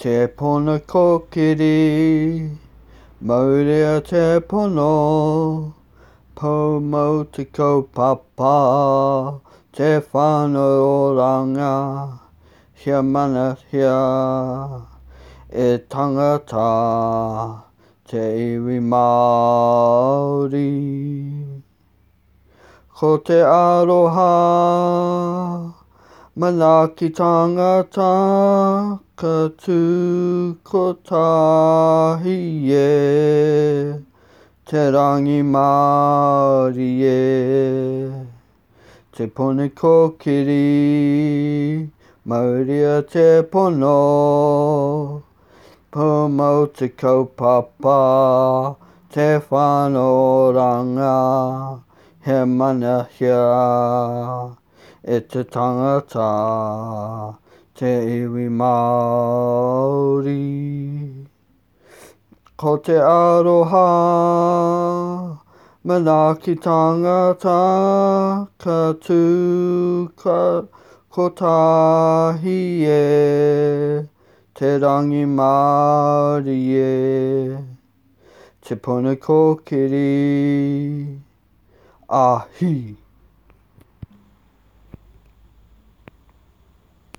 te pono kokiri, maurea te pono, pau mau te kaupapa, te whanau o ranga, hea mana hea, e tangata, te iwi Māori. Ko te aroha, ko te aroha, mana ki tangata ka tū ko tahi e te rangi māri e te pone kokiri mauria te pono pomau te kaupapa te whanoranga he mana hea e te tangata te iwi Māori. Ko te aroha mana ki tangata ka tūka ko tāhi e te rangi Māori e te pona kōkiri ahi. Ah,